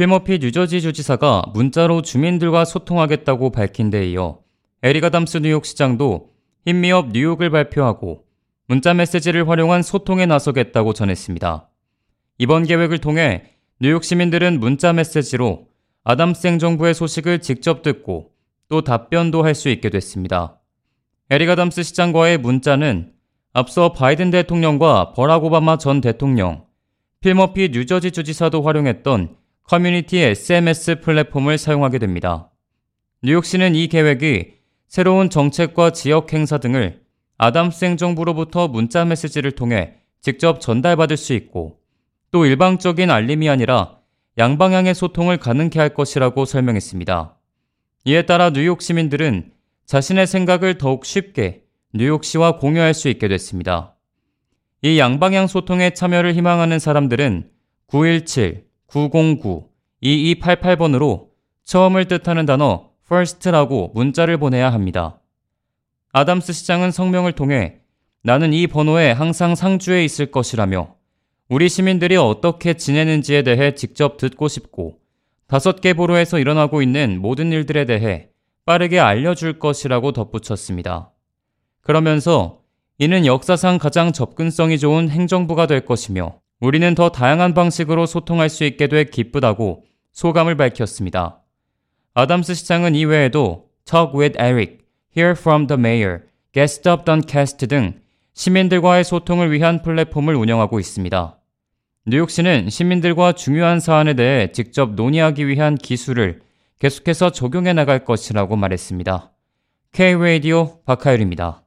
필 머피 뉴저지 주지사가 문자로 주민들과 소통하겠다고 밝힌 데 이어 에릭 아담스 뉴욕시장도 Hit Me Up 뉴욕을 발표하고 문자 메시지를 활용한 소통에 나서겠다고 전했습니다. 이번 계획을 통해 뉴욕 시민들은 문자 메시지로 아담스 행정부의 소식을 직접 듣고 또 답변도 할 수 있게 됐습니다. 에릭 아담스 시장과의 문자는 앞서 바이든 대통령과 버락 오바마 전 대통령, 필 머피 뉴저지 주지사도 활용했던 커뮤니티 SMS 플랫폼을 사용하게 됩니다. 뉴욕시는 이 계획이 새로운 정책과 지역 행사 등을 아담스 행정부로부터 문자 메시지를 통해 직접 전달받을 수 있고 또 일방적인 알림이 아니라 양방향의 소통을 가능케 할 것이라고 설명했습니다. 이에 따라 뉴욕 시민들은 자신의 생각을 더욱 쉽게 뉴욕시와 공유할 수 있게 됐습니다. 이 양방향 소통에 참여를 희망하는 사람들은 917-909-2288번으로 처음을 뜻하는 단어 first라고 문자를 보내야 합니다. 아담스 시장은 성명을 통해 나는 이 번호에 항상 상주해 있을 것이라며 우리 시민들이 어떻게 지내는지에 대해 직접 듣고 싶고 다섯 개 보로에서 일어나고 있는 모든 일들에 대해 빠르게 알려줄 것이라고 덧붙였습니다. 그러면서 이는 역사상 가장 접근성이 좋은 행정부가 될 것이며 우리는 더 다양한 방식으로 소통할 수 있게 돼 기쁘다고 소감을 밝혔습니다. 아담스 시장은 이외에도 Talk with Eric, Hear from the Mayor, Get Stuff Done Cast 등 시민들과의 소통을 위한 플랫폼을 운영하고 있습니다. 뉴욕시는 시민들과 중요한 사안에 대해 직접 논의하기 위한 기술을 계속해서 적용해 나갈 것이라고 말했습니다. K-Radio 박하율입니다.